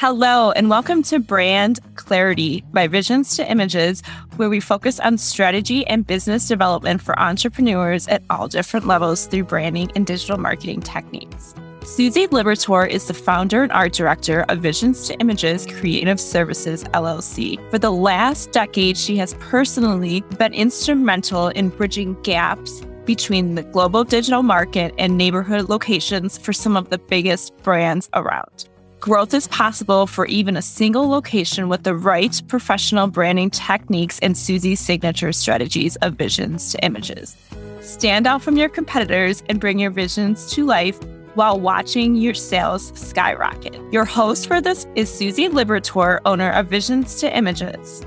Hello, and welcome to Brand Clarity by Visions to Images, where we focus on strategy and business development for entrepreneurs at all different levels through branding and digital marketing techniques. Susie Liberatore is the founder and art director of Visions to Images Creative Services LLC. For the last decade, she has personally been instrumental in bridging gaps between the global digital market and neighborhood locations for some of the biggest brands around. Growth is possible for even a single location with the right professional branding techniques and Susie's signature strategies of visions to images. Stand out from your competitors and bring your visions to life while watching your sales skyrocket. Your host for this is Susie Liberatore, owner of Visions to Images.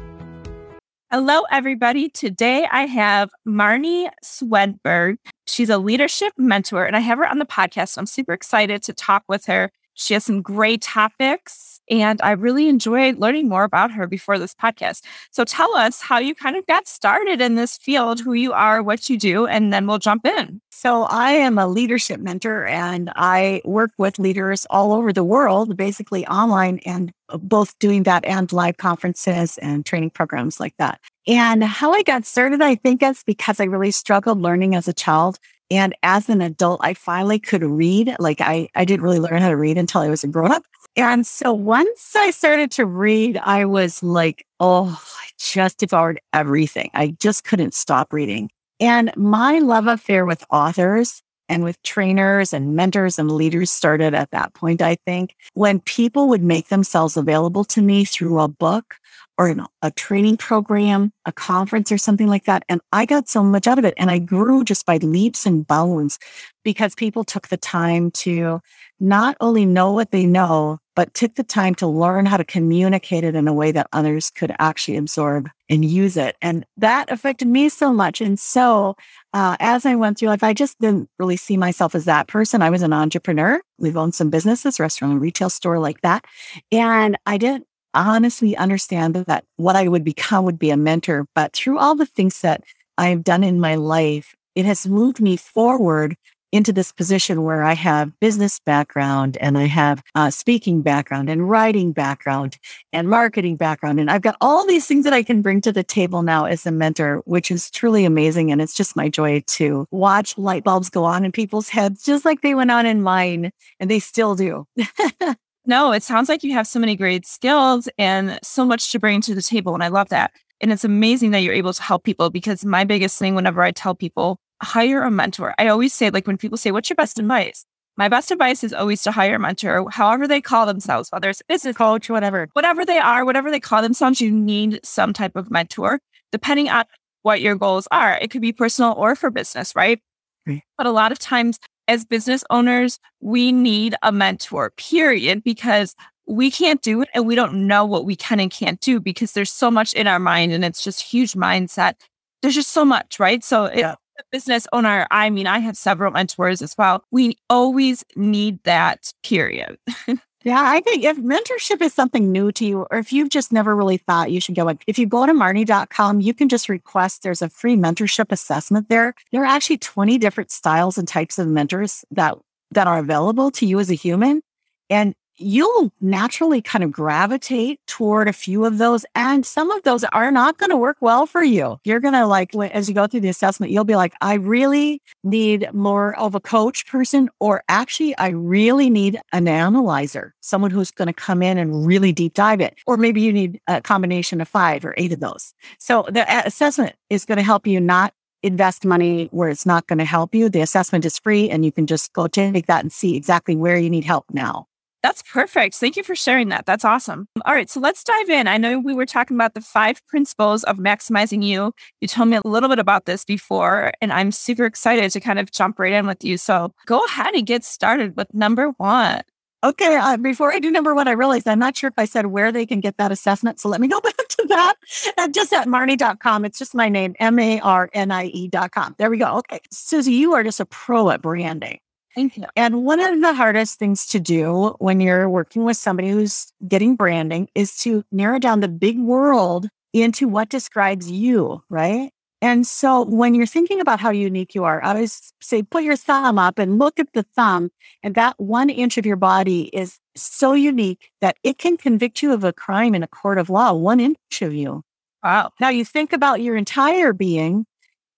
Hello, everybody. Today I have Marnie Swedberg. She's a leadership mentor, and I have her on the podcast. So I'm super excited to talk with her she has some great topics, and I really enjoyed learning more about her before this podcast. So tell us how you kind of got started in this field, who you are, what you do, and then we'll jump in. So, I am a leadership mentor and I work with leaders all over the world, basically online and uh, both doing that and live conferences and training programs like that. And how I got started, I think is because I really struggled learning as a child. And as an adult, I finally could read. Like I, I didn't really learn how to read until I was a grown up. And so once I started to read, I was like, oh, I just devoured everything. I just couldn't stop reading. And my love affair with authors and with trainers and mentors and leaders started at that point, I think, when people would make themselves available to me through a book or a training program, a conference or something like that. And I got so much out of it. And I grew just by leaps and bounds because people took the time to not only know what they know, but took the time to learn how to communicate it in a way that others could actually absorb and use it. And that affected me so much. And so, uh, as I went through life, I just didn't really see myself as that person. I was an entrepreneur. We've owned some businesses, restaurant and retail store like that. And I didn't honestly understand that what I would become would be a mentor. But through all the things that I've done in my life, it has moved me forward into this position where I have business background and I have uh, speaking background and writing background and marketing background. And I've got all these things that I can bring to the table now as a mentor, which is truly amazing. And it's just my joy to watch light bulbs go on in people's heads, just like they went on in mine and they still do. No, it sounds like you have so many great skills and so much to bring to the table. And I love that. And it's amazing that you're able to help people because my biggest thing whenever I tell people, hire a mentor, I always say, like, when people say, What's your best advice? My best advice is always to hire a mentor, however they call themselves, whether it's business coach, whatever, whatever they are, whatever they call themselves, you need some type of mentor, depending on what your goals are. It could be personal or for business, right? right. But a lot of times as business owners, we need a mentor, period, because we can't do it and we don't know what we can and can't do because there's so much in our mind and it's just huge mindset. There's just so much, right? So, yeah. Business owner, I mean, I have several mentors as well. We always need that, period. Yeah, I think if mentorship is something new to you, or if you've just never really thought you should go if you go to marnie.com, you can just request, there's a free mentorship assessment there. There are actually 20 different styles and types of mentors that, that are available to you as a human. And you'll naturally kind of gravitate toward a few of those. And some of those are not going to work well for you. You're going to like, as you go through the assessment, you'll be like, I really need more of a coach person, or actually, I really need an analyzer, someone who's going to come in and really deep dive it. Or maybe you need a combination of five or eight of those. So the assessment is going to help you not invest money where it's not going to help you. The assessment is free and you can just go take that and see exactly where you need help now. That's perfect. Thank you for sharing that. That's awesome. All right, so let's dive in. I know we were talking about the five principles of maximizing you. You told me a little bit about this before, and I'm super excited to kind of jump right in with you. So go ahead and get started with number one. Okay, uh, before I do number one, I realized I'm not sure if I said where they can get that assessment. So let me go back to that. And just at marnie.com. It's just my name, M A R N I E.com. There we go. Okay. Susie, you are just a pro at branding. Thank you. And one of the hardest things to do when you're working with somebody who's getting branding is to narrow down the big world into what describes you, right? And so when you're thinking about how unique you are, I always say put your thumb up and look at the thumb. And that one inch of your body is so unique that it can convict you of a crime in a court of law, one inch of you. Wow. Now you think about your entire being.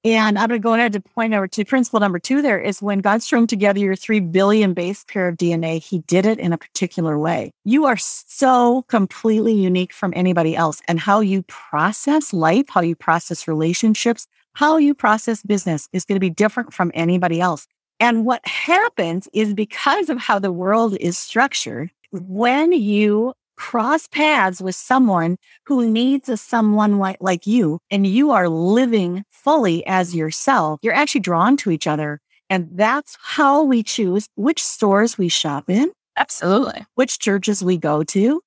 And I'm going to go ahead to point over to principle number two there is when God strung together your three billion base pair of DNA, he did it in a particular way. You are so completely unique from anybody else and how you process life, how you process relationships, how you process business is going to be different from anybody else. And what happens is because of how the world is structured, when you cross paths with someone who needs a someone like, like you and you are living fully as yourself, you're actually drawn to each other. And that's how we choose which stores we shop in. Absolutely. Which churches we go to,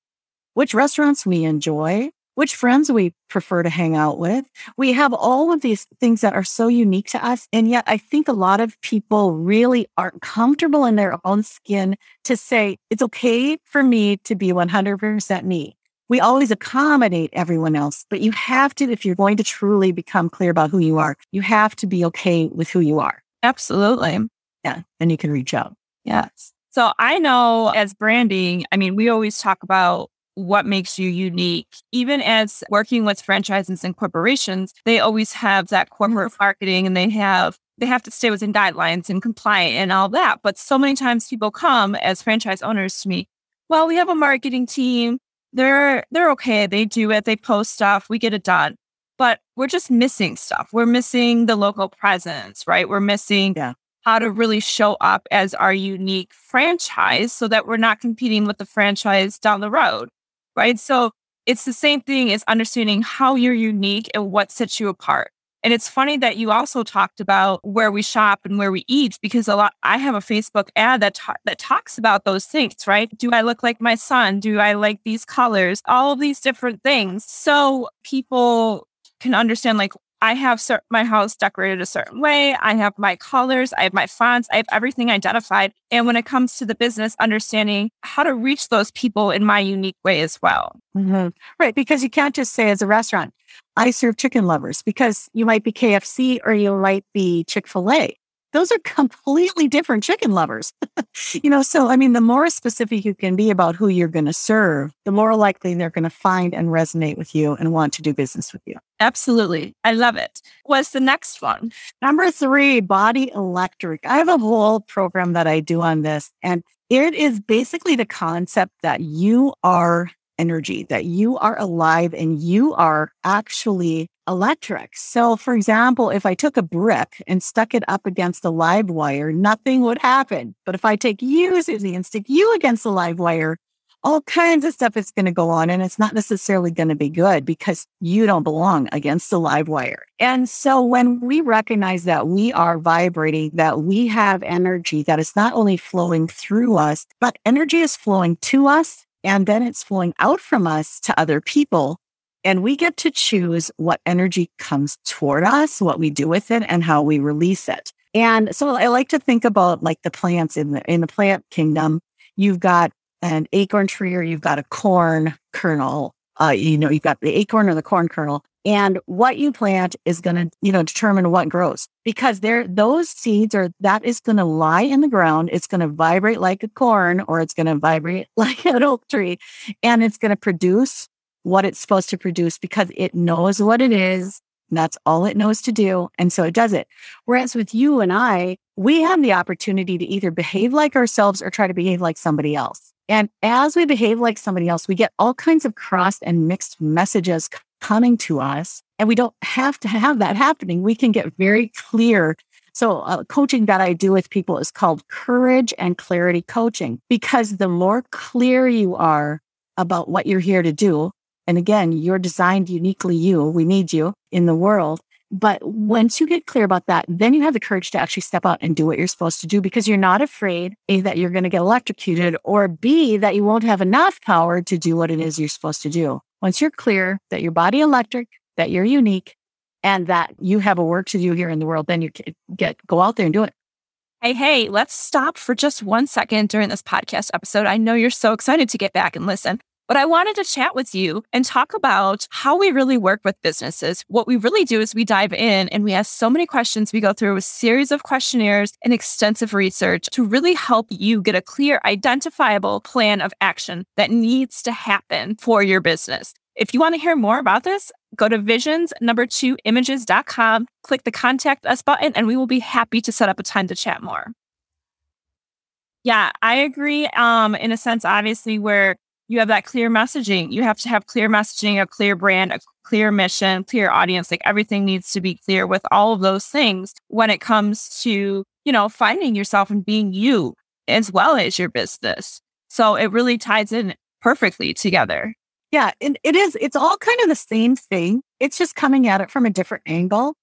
which restaurants we enjoy, which friends we prefer to hang out with. We have all of these things that are so unique to us. And yet I think a lot of people really aren't comfortable in their own skin to say, it's okay for me to be 100% me. We always accommodate everyone else, but you have to, if you're going to truly become clear about who you are, you have to be okay with who you are. Absolutely. Yeah. And you can reach out. Yes. So I know as branding, I mean, we always talk about what makes you unique. Even as working with franchises and corporations, they always have that corporate mm-hmm. marketing and they have they have to stay within guidelines and compliant and all that. But so many times people come as franchise owners to me, well, we have a marketing team. They're they're okay. They do it. They post stuff. We get it done. But we're just missing stuff. We're missing the local presence, right? We're missing yeah. how to really show up as our unique franchise so that we're not competing with the franchise down the road right? So it's the same thing as understanding how you're unique and what sets you apart. And it's funny that you also talked about where we shop and where we eat because a lot I have a Facebook ad that ta- that talks about those things, right? Do I look like my son? Do I like these colors? All of these different things. So people can understand like I have my house decorated a certain way. I have my colors, I have my fonts, I have everything identified. And when it comes to the business, understanding how to reach those people in my unique way as well. Mm-hmm. Right. Because you can't just say as a restaurant, I serve chicken lovers because you might be KFC or you might be Chick fil A those are completely different chicken lovers. you know, so I mean, the more specific you can be about who you're going to serve, the more likely they're going to find and resonate with you and want to do business with you. Absolutely. I love it. What's the next one? Number three, body electric. I have a whole program that I do on this, and it is basically the concept that you are energy, that you are alive and you are actually electric. So, for example, if I took a brick and stuck it up against a live wire, nothing would happen. But if I take you, Susie, and stick you against a live wire, all kinds of stuff is going to go on and it's not necessarily going to be good because you don't belong against the live wire. And so when we recognize that we are vibrating, that we have energy that is not only flowing through us, but energy is flowing to us and then it's flowing out from us to other people. And we get to choose what energy comes toward us, what we do with it, and how we release it. And so I like to think about like the plants in the in the plant kingdom. You've got an acorn tree or you've got a corn kernel. Uh, you know, you've got the acorn or the corn kernel. And what you plant is going to, you know, determine what grows because there, those seeds are, that is going to lie in the ground. It's going to vibrate like a corn or it's going to vibrate like an oak tree and it's going to produce what it's supposed to produce because it knows what it is. that's all it knows to do. And so it does it. Whereas with you and I, we have the opportunity to either behave like ourselves or try to behave like somebody else. And as we behave like somebody else, we get all kinds of crossed and mixed messages coming to us. And we don't have to have that happening. We can get very clear. So, uh, coaching that I do with people is called courage and clarity coaching because the more clear you are about what you're here to do, and again, you're designed uniquely you, we need you in the world. But once you get clear about that, then you have the courage to actually step out and do what you're supposed to do because you're not afraid A, that you're going to get electrocuted or B, that you won't have enough power to do what it is you're supposed to do. Once you're clear that your body electric, that you're unique, and that you have a work to do here in the world, then you can get go out there and do it. Hey, hey, let's stop for just one second during this podcast episode. I know you're so excited to get back and listen. But I wanted to chat with you and talk about how we really work with businesses. What we really do is we dive in and we ask so many questions. We go through a series of questionnaires and extensive research to really help you get a clear, identifiable plan of action that needs to happen for your business. If you want to hear more about this, go to visions number two images.com, click the contact us button, and we will be happy to set up a time to chat more. Yeah, I agree. Um, in a sense, obviously, where you have that clear messaging, you have to have clear messaging, a clear brand, a clear mission, clear audience. Like everything needs to be clear with all of those things when it comes to, you know, finding yourself and being you as well as your business. So it really ties in perfectly together. Yeah, and it is. It's all kind of the same thing. It's just coming at it from a different angle.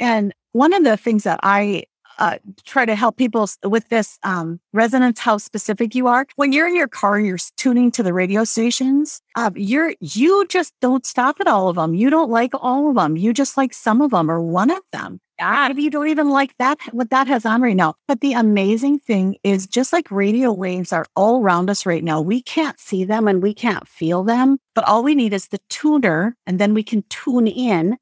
And one of the things that I uh, try to help people with this um, resonance, how specific you are. When you're in your car, you're tuning to the radio stations. Uh, you're you just don't stop at all of them. You don't like all of them. You just like some of them or one of them. Yeah, maybe you don't even like that what that has on right now. But the amazing thing is, just like radio waves are all around us right now, we can't see them and we can't feel them. But all we need is the tuner, and then we can tune in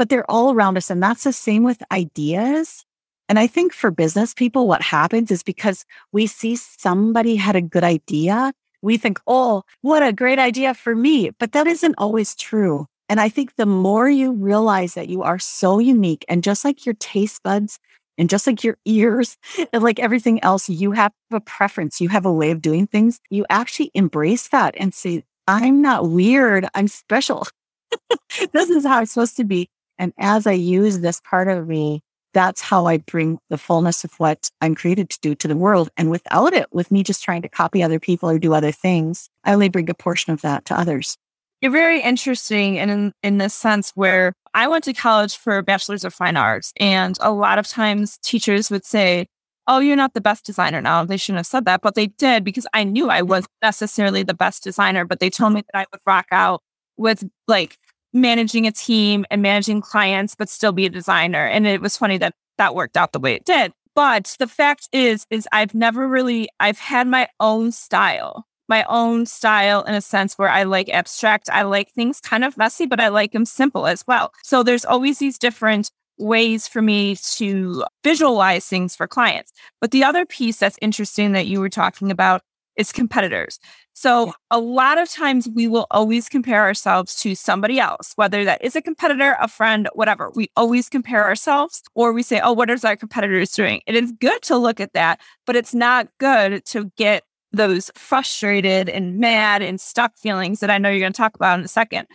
but they're all around us. And that's the same with ideas. And I think for business people, what happens is because we see somebody had a good idea, we think, oh, what a great idea for me. But that isn't always true. And I think the more you realize that you are so unique and just like your taste buds and just like your ears and like everything else, you have a preference, you have a way of doing things. You actually embrace that and say, I'm not weird, I'm special. this is how it's supposed to be. And as I use this part of me that's how I bring the fullness of what I'm created to do to the world. And without it, with me just trying to copy other people or do other things, I only bring a portion of that to others. You're very interesting and in, in this sense where I went to college for a bachelor's of fine arts. And a lot of times teachers would say, Oh, you're not the best designer now. They shouldn't have said that, but they did because I knew I wasn't necessarily the best designer, but they told me that I would rock out with like managing a team and managing clients, but still be a designer. And it was funny that that worked out the way it did. But the fact is, is I've never really, I've had my own style, my own style in a sense where I like abstract. I like things kind of messy, but I like them simple as well. So there's always these different ways for me to visualize things for clients. But the other piece that's interesting that you were talking about is competitors. So a lot of times we will always compare ourselves to somebody else, whether that is a competitor, a friend, whatever. We always compare ourselves or we say, oh, what is our competitors doing? It is good to look at that, but it's not good to get those frustrated and mad and stuck feelings that I know you're going to talk about in a second.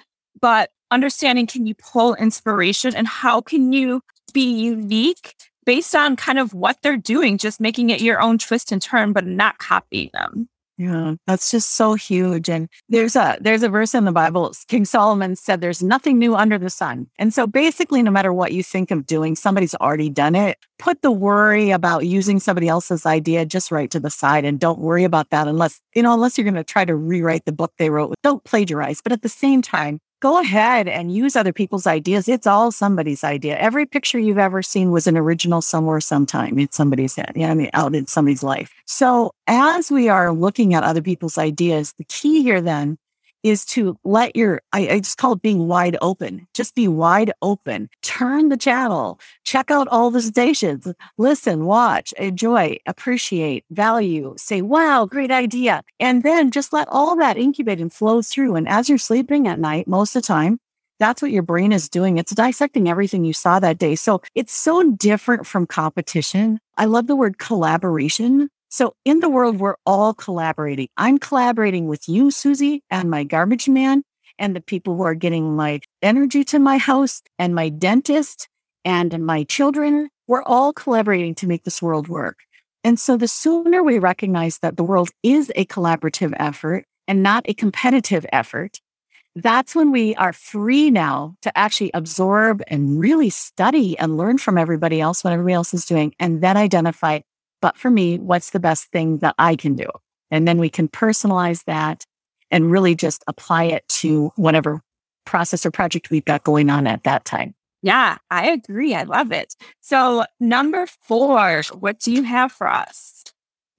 But understanding can you pull inspiration and how can you be unique based on kind of what they're doing, just making it your own twist and turn, but not copying them. Yeah, that's just so huge. And there's a there's a verse in the Bible. King Solomon said there's nothing new under the sun. And so basically no matter what you think of doing, somebody's already done it. Put the worry about using somebody else's idea just right to the side and don't worry about that unless, you know, unless you're going to try to rewrite the book they wrote. Don't plagiarize, but at the same time, go ahead and use other people's ideas. It's all somebody's idea. Every picture you've ever seen was an original somewhere, sometime in somebody's head. Yeah, I mean, out in somebody's life. So as we are looking at other people's ideas, the key here then is to let your, I, I just call it being wide open. Just be wide open. Turn the channel, check out all the stations, listen, watch, enjoy, appreciate, value, say, wow, great idea. And then just let all that incubate and flow through. And as you're sleeping at night, most of the time, that's what your brain is doing. It's dissecting everything you saw that day. So it's so different from competition. I love the word collaboration so in the world, we're all collaborating. I'm collaborating with you, Susie, and my garbage man, and the people who are getting my energy to my house, and my dentist, and my children. We're all collaborating to make this world work. And so the sooner we recognize that the world is a collaborative effort and not a competitive effort, that's when we are free now to actually absorb and really study and learn from everybody else, what everybody else is doing, and then identify but for me, what's the best thing that I can do? And then we can personalize that and really just apply it to whatever process or project we've got going on at that time. Yeah, I agree. I love it. So, number four, what do you have for us?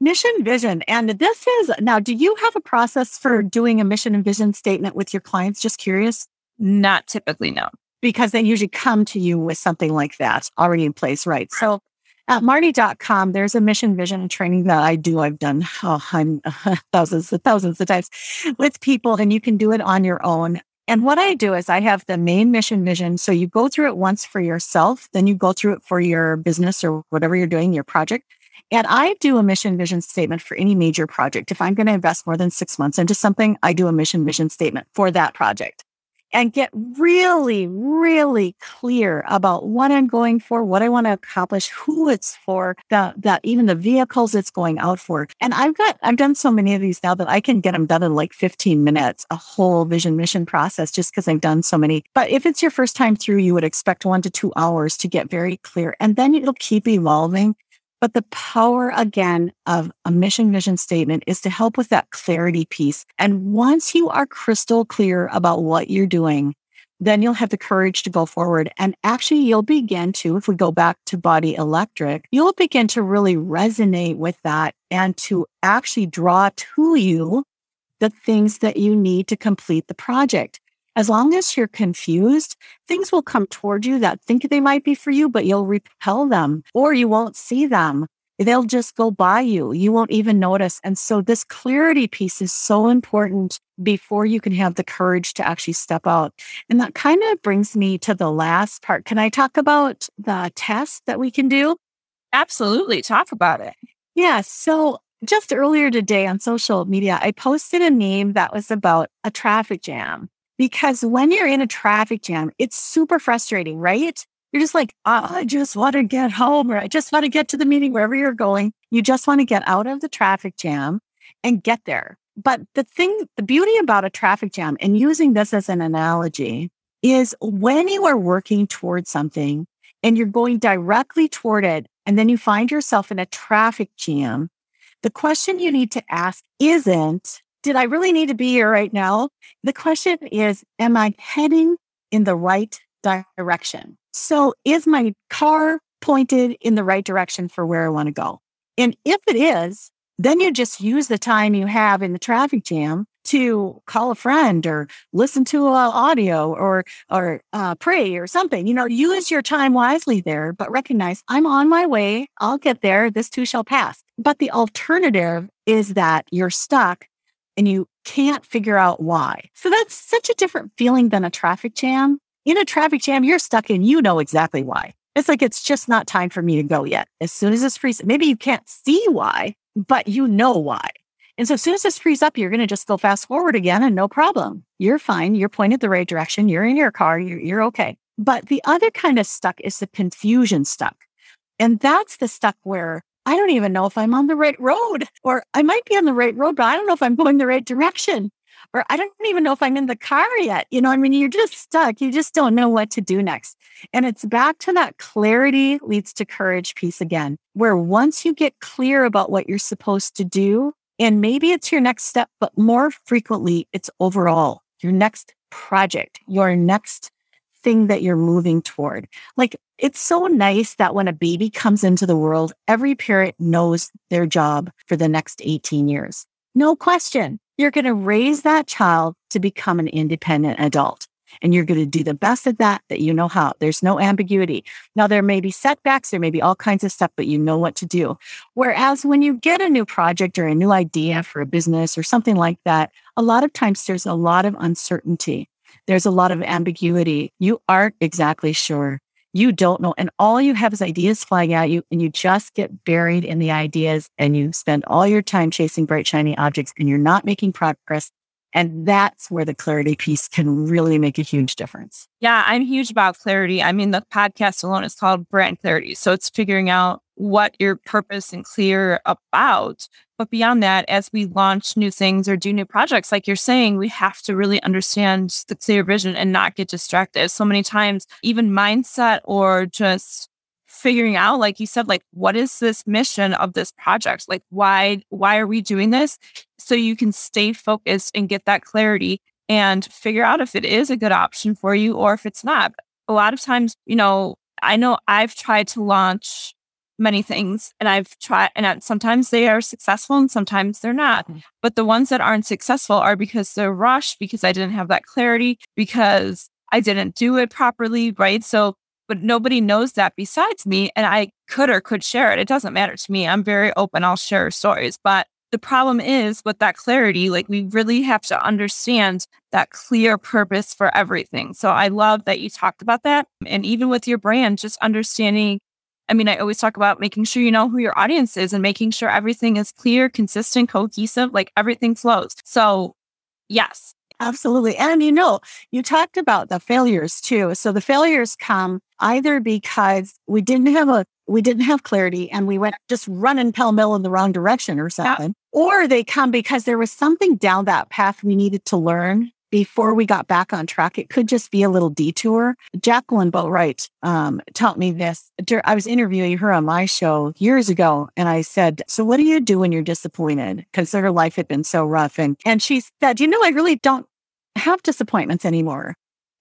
Mission vision. And this is now, do you have a process for doing a mission and vision statement with your clients? Just curious. Not typically, no. Because they usually come to you with something like that already in place, right? So at Marnie.com, there's a mission vision and training that I do. I've done oh, I'm, uh, thousands and thousands of times with people, and you can do it on your own. And what I do is I have the main mission vision. So you go through it once for yourself, then you go through it for your business or whatever you're doing, your project. And I do a mission vision statement for any major project. If I'm going to invest more than six months into something, I do a mission vision statement for that project and get really, really clear about what I'm going for, what I want to accomplish, who it's for, that that even the vehicles it's going out for. And I've got I've done so many of these now that I can get them done in like 15 minutes, a whole vision mission process just because I've done so many. But if it's your first time through, you would expect one to two hours to get very clear. And then it'll keep evolving but the power again of a mission vision statement is to help with that clarity piece. And once you are crystal clear about what you're doing, then you'll have the courage to go forward. And actually, you'll begin to, if we go back to body electric, you'll begin to really resonate with that and to actually draw to you the things that you need to complete the project. As long as you're confused, things will come toward you that think they might be for you, but you'll repel them or you won't see them. They'll just go by you. You won't even notice. And so this clarity piece is so important before you can have the courage to actually step out. And that kind of brings me to the last part. Can I talk about the test that we can do? Absolutely. Talk about it. Yeah. So just earlier today on social media, I posted a meme that was about a traffic jam. Because when you're in a traffic jam, it's super frustrating, right? You're just like, oh, I just want to get home or I just want to get to the meeting wherever you're going. You just want to get out of the traffic jam and get there. But the thing, the beauty about a traffic jam and using this as an analogy is when you are working towards something and you're going directly toward it, and then you find yourself in a traffic jam, the question you need to ask isn't, did I really need to be here right now? The question is, am I heading in the right direction? So is my car pointed in the right direction for where I want to go? And if it is, then you just use the time you have in the traffic jam to call a friend or listen to audio or or uh, pray or something. You know, use your time wisely there, but recognize I'm on my way. I'll get there. This too shall pass. But the alternative is that you're stuck and you can't figure out why. So that's such a different feeling than a traffic jam. In a traffic jam, you're stuck in, you know exactly why. It's like, it's just not time for me to go yet. As soon as this frees, maybe you can't see why, but you know why. And so as soon as this frees up, you're going to just go fast forward again and no problem. You're fine. You're pointed the right direction. You're in your car. You're, you're okay. But the other kind of stuck is the confusion stuck. And that's the stuck where I don't even know if I'm on the right road, or I might be on the right road, but I don't know if I'm going the right direction, or I don't even know if I'm in the car yet. You know, I mean, you're just stuck. You just don't know what to do next. And it's back to that clarity leads to courage piece again, where once you get clear about what you're supposed to do, and maybe it's your next step, but more frequently, it's overall your next project, your next thing that you're moving toward. Like it's so nice that when a baby comes into the world, every parent knows their job for the next 18 years. No question. You're going to raise that child to become an independent adult. And you're going to do the best at that, that you know how. There's no ambiguity. Now, there may be setbacks, there may be all kinds of stuff, but you know what to do. Whereas when you get a new project or a new idea for a business or something like that, a lot of times there's a lot of uncertainty there's a lot of ambiguity. You aren't exactly sure. You don't know. And all you have is ideas flying at you, and you just get buried in the ideas and you spend all your time chasing bright, shiny objects and you're not making progress. And that's where the clarity piece can really make a huge difference. Yeah, I'm huge about clarity. I mean, the podcast alone is called Brand Clarity. So it's figuring out what your purpose and clear about. But beyond that, as we launch new things or do new projects, like you're saying, we have to really understand the clear vision and not get distracted. So many times, even mindset or just figuring out like you said like what is this mission of this project? Like why why are we doing this? So you can stay focused and get that clarity and figure out if it is a good option for you or if it's not. A lot of times you know i know i've tried to launch many things and I've tried, and sometimes they are successful and sometimes they're not. Mm-hmm. But the ones that aren't successful are because they're rushed, because I didn't have that clarity, because I didn't do it properly. Right. So, but nobody knows that besides me. And I could or could share it. It doesn't matter to me. I'm very open. I'll share stories. But the problem is with that clarity, like we really have to understand that clear purpose for everything. So I love that you talked about that. And even with your brand, just understanding I mean, I always talk about making sure you know who your audience is and making sure everything is clear, consistent, cohesive, like everything flows. So, yes. Absolutely. And you know, you talked about the failures too. So the failures come either because we didn't have a we didn't have clarity and we went just running pell mell in the wrong direction or something. Yeah. Or they come because there was something down that path we needed to learn before we got back on track. It could just be a little detour. Jacqueline Boatwright um, taught me this. I was interviewing her on my show years ago, and I said, "So what do you do when you're disappointed?" Because her life had been so rough, and and she said, "You know, I really don't have disappointments anymore."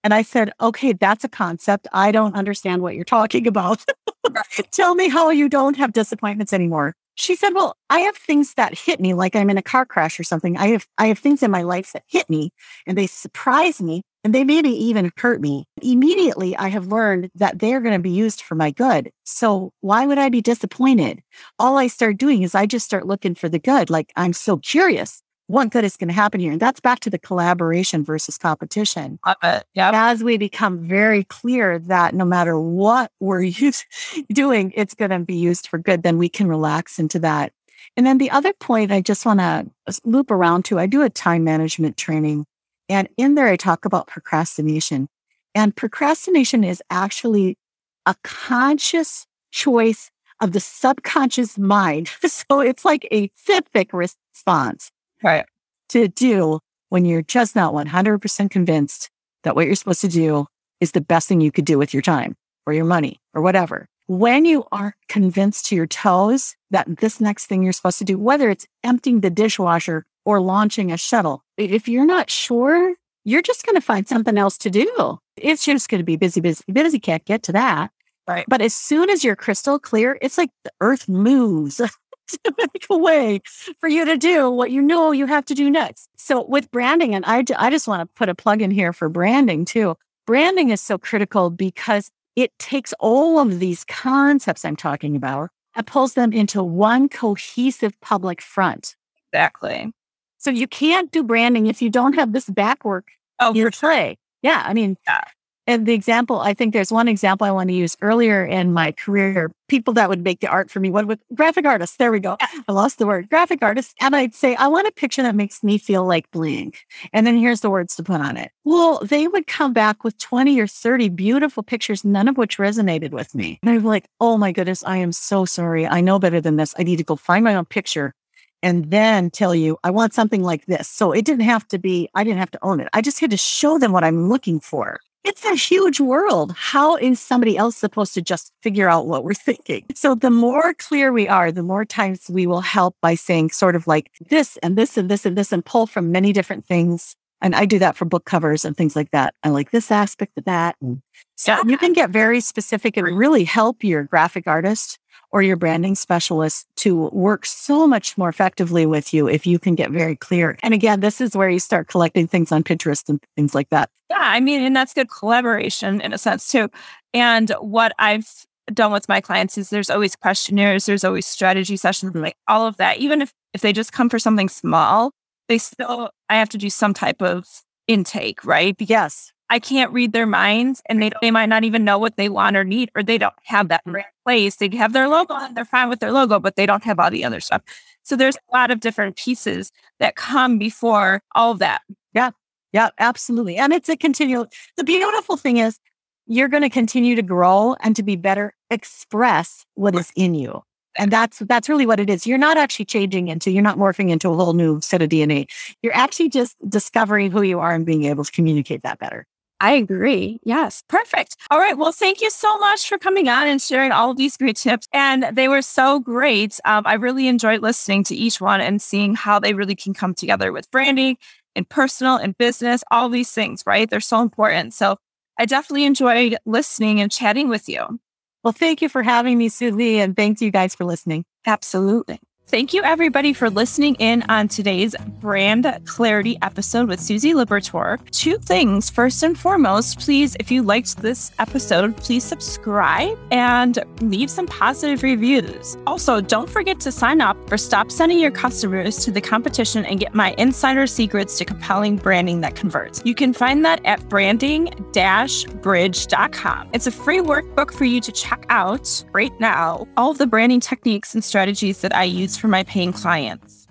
And I said, "Okay, that's a concept. I don't understand what you're talking about. Tell me how you don't have disappointments anymore." She said, "Well, I have things that hit me like I'm in a car crash or something. I have I have things in my life that hit me and they surprise me and they maybe even hurt me. Immediately I have learned that they're going to be used for my good. So why would I be disappointed? All I start doing is I just start looking for the good. Like I'm so curious what good is going to happen here. And that's back to the collaboration versus competition. Uh, yeah. As we become very clear that no matter what we're use, doing, it's going to be used for good, then we can relax into that. And then the other point I just want to loop around to, I do a time management training. And in there, I talk about procrastination. And procrastination is actually a conscious choice of the subconscious mind. so it's like a specific response right. to do when you're just not 100% convinced that what you're supposed to do is the best thing you could do with your time or your money or whatever. When you are convinced to your toes that this next thing you're supposed to do, whether it's emptying the dishwasher or launching a shuttle, if you're not sure, you're just going to find something else to do. It's just going to be busy, busy, busy. Can't get to that. Right. But as soon as you're crystal clear, it's like the earth moves. to make a way for you to do what you know you have to do next. So with branding, and I, I just want to put a plug in here for branding too. Branding is so critical because it takes all of these concepts I'm talking about and pulls them into one cohesive public front. Exactly. So you can't do branding if you don't have this backwork oh, in play. Yeah. I mean, yeah. And the example, I think there's one example I want to use earlier in my career. People that would make the art for me, what with graphic artists. There we go. I lost the word graphic artists. And I'd say, I want a picture that makes me feel like blank. And then here's the words to put on it. Well, they would come back with 20 or 30 beautiful pictures, none of which resonated with me. And I'm like, oh my goodness, I am so sorry. I know better than this. I need to go find my own picture and then tell you, I want something like this. So it didn't have to be, I didn't have to own it. I just had to show them what I'm looking for. It's a huge world. How is somebody else supposed to just figure out what we're thinking? So the more clear we are, the more times we will help by saying sort of like this and this and this and this and pull from many different things. And I do that for book covers and things like that. I like this aspect of that. And so yeah. you can get very specific and really help your graphic artist or your branding specialist to work so much more effectively with you if you can get very clear. And again, this is where you start collecting things on Pinterest and things like that. Yeah, I mean, and that's good collaboration in a sense too. And what I've done with my clients is there's always questionnaires, there's always strategy sessions, mm-hmm. like all of that. Even if if they just come for something small, they still I have to do some type of intake, right? Yes. I can't read their minds and they, they might not even know what they want or need, or they don't have that in place. They have their logo and they're fine with their logo, but they don't have all the other stuff. So there's a lot of different pieces that come before all of that. Yeah. Yeah, absolutely. And it's a continual, the beautiful thing is you're going to continue to grow and to be better express what is in you. And that's that's really what it is. You're not actually changing into, you're not morphing into a whole new set of DNA. You're actually just discovering who you are and being able to communicate that better. I agree. Yes. Perfect. All right. Well, thank you so much for coming on and sharing all of these great tips. And they were so great. Um, I really enjoyed listening to each one and seeing how they really can come together with branding and personal and business, all these things, right? They're so important. So I definitely enjoyed listening and chatting with you. Well, thank you for having me, Susie, and thanks you guys for listening. Absolutely. Thank you, everybody, for listening in on today's Brand Clarity episode with Susie Liberatore. Two things. First and foremost, please, if you liked this episode, please subscribe and leave some positive reviews. Also, don't forget to sign up for Stop Sending Your Customers to the Competition and get my insider secrets to compelling branding that converts. You can find that at branding bridge.com. It's a free workbook for you to check out right now. All the branding techniques and strategies that I use for my paying clients.